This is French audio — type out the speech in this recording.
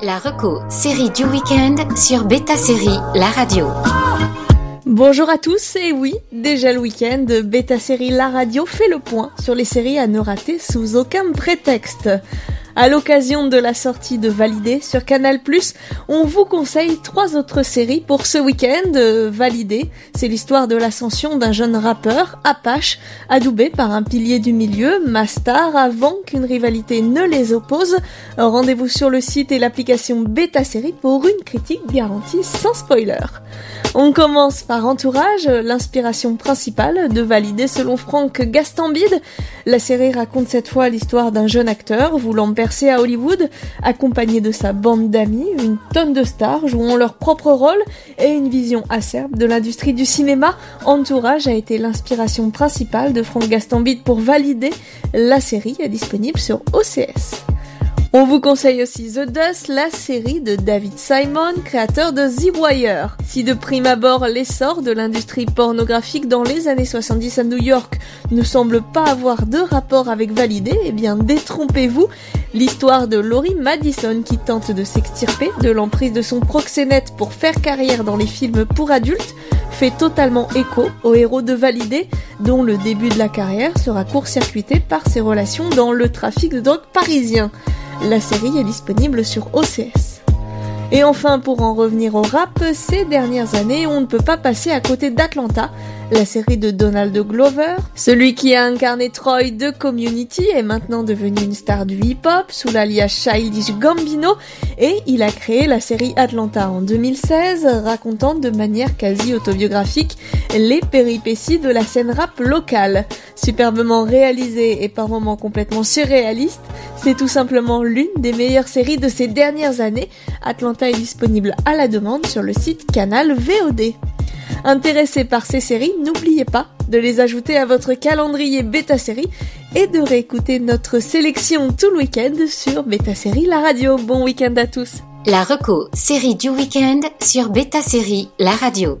La reco série du week-end sur Beta Série, la radio. Bonjour à tous, et oui, déjà le week-end, Beta Série La Radio fait le point sur les séries à ne rater sous aucun prétexte. À l'occasion de la sortie de Validé sur Canal+, on vous conseille trois autres séries pour ce week-end. Euh, Validé, c'est l'histoire de l'ascension d'un jeune rappeur, Apache, adoubé par un pilier du milieu, Mastar, avant qu'une rivalité ne les oppose. Rendez-vous sur le site et l'application Beta Série pour une critique garantie sans spoiler. On commence par Entourage, l'inspiration principale de Validé selon Franck Gastambide. La série raconte cette fois l'histoire d'un jeune acteur voulant à Hollywood, accompagné de sa bande d'amis, une tonne de stars jouant leur propre rôle et une vision acerbe de l'industrie du cinéma. Entourage a été l'inspiration principale de Franck Gastambide pour valider. La série disponible sur OCS. On vous conseille aussi The Dust, la série de David Simon, créateur de The Wire. Si de prime abord l'essor de l'industrie pornographique dans les années 70 à New York ne semble pas avoir de rapport avec Validé, eh bien détrompez-vous, l'histoire de Laurie Madison qui tente de s'extirper de l'emprise de son proxénète pour faire carrière dans les films pour adultes fait totalement écho au héros de Validé, dont le début de la carrière sera court-circuité par ses relations dans le trafic de drogue parisien. La série est disponible sur OCS. Et enfin, pour en revenir au rap, ces dernières années, on ne peut pas passer à côté d'Atlanta, la série de Donald Glover. Celui qui a incarné Troy de Community est maintenant devenu une star du hip-hop sous l'alias Childish Gambino et il a créé la série Atlanta en 2016 racontant de manière quasi autobiographique les péripéties de la scène rap locale. Superbement réalisée et par moments complètement surréaliste, c'est tout simplement l'une des meilleures séries de ces dernières années. Est disponible à la demande sur le site Canal VOD. Intéressé par ces séries, n'oubliez pas de les ajouter à votre calendrier Beta Série et de réécouter notre sélection tout le week-end sur Beta Série la radio. Bon week-end à tous. La reco série du week-end sur Beta Série la radio.